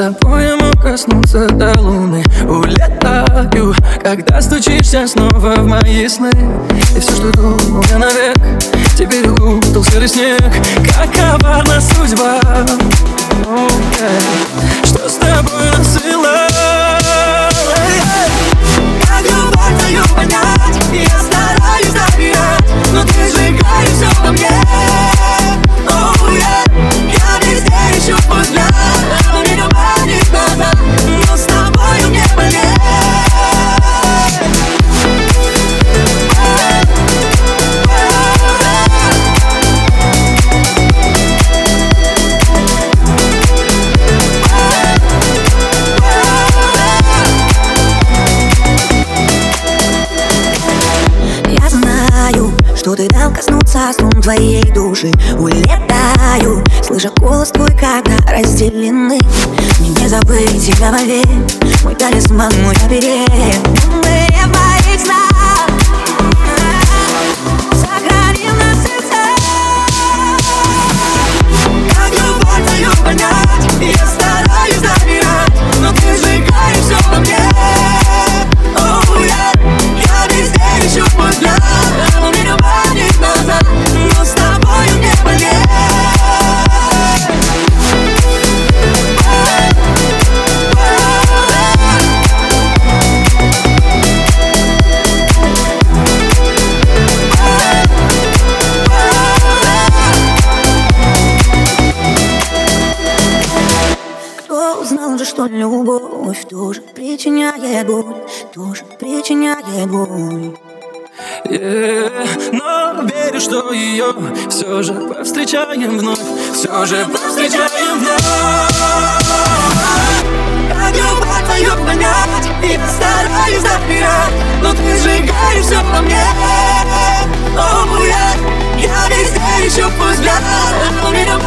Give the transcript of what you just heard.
тобой я мог коснуться до луны. Улетаю, когда стучишься снова в мои сны. И все, что думал я навек Теперь укутал серый снег. Как коварна судьба? Okay. Что с тобой насыла коснуться струн твоей души. Улетаю, слыша голос твой, когда разделены. Мне не забыть тебя вовек Мой талисман, мой оберег что любовь тоже причиняет боль Тоже причиняет боль Yeah, но верю, что ее все же повстречаем вновь, все же повстречаем вновь. Как любовь твою понять Я стараюсь доверять Но ты сжигаешь все во мне oh, yeah. Я везде ищу взгляд Но меня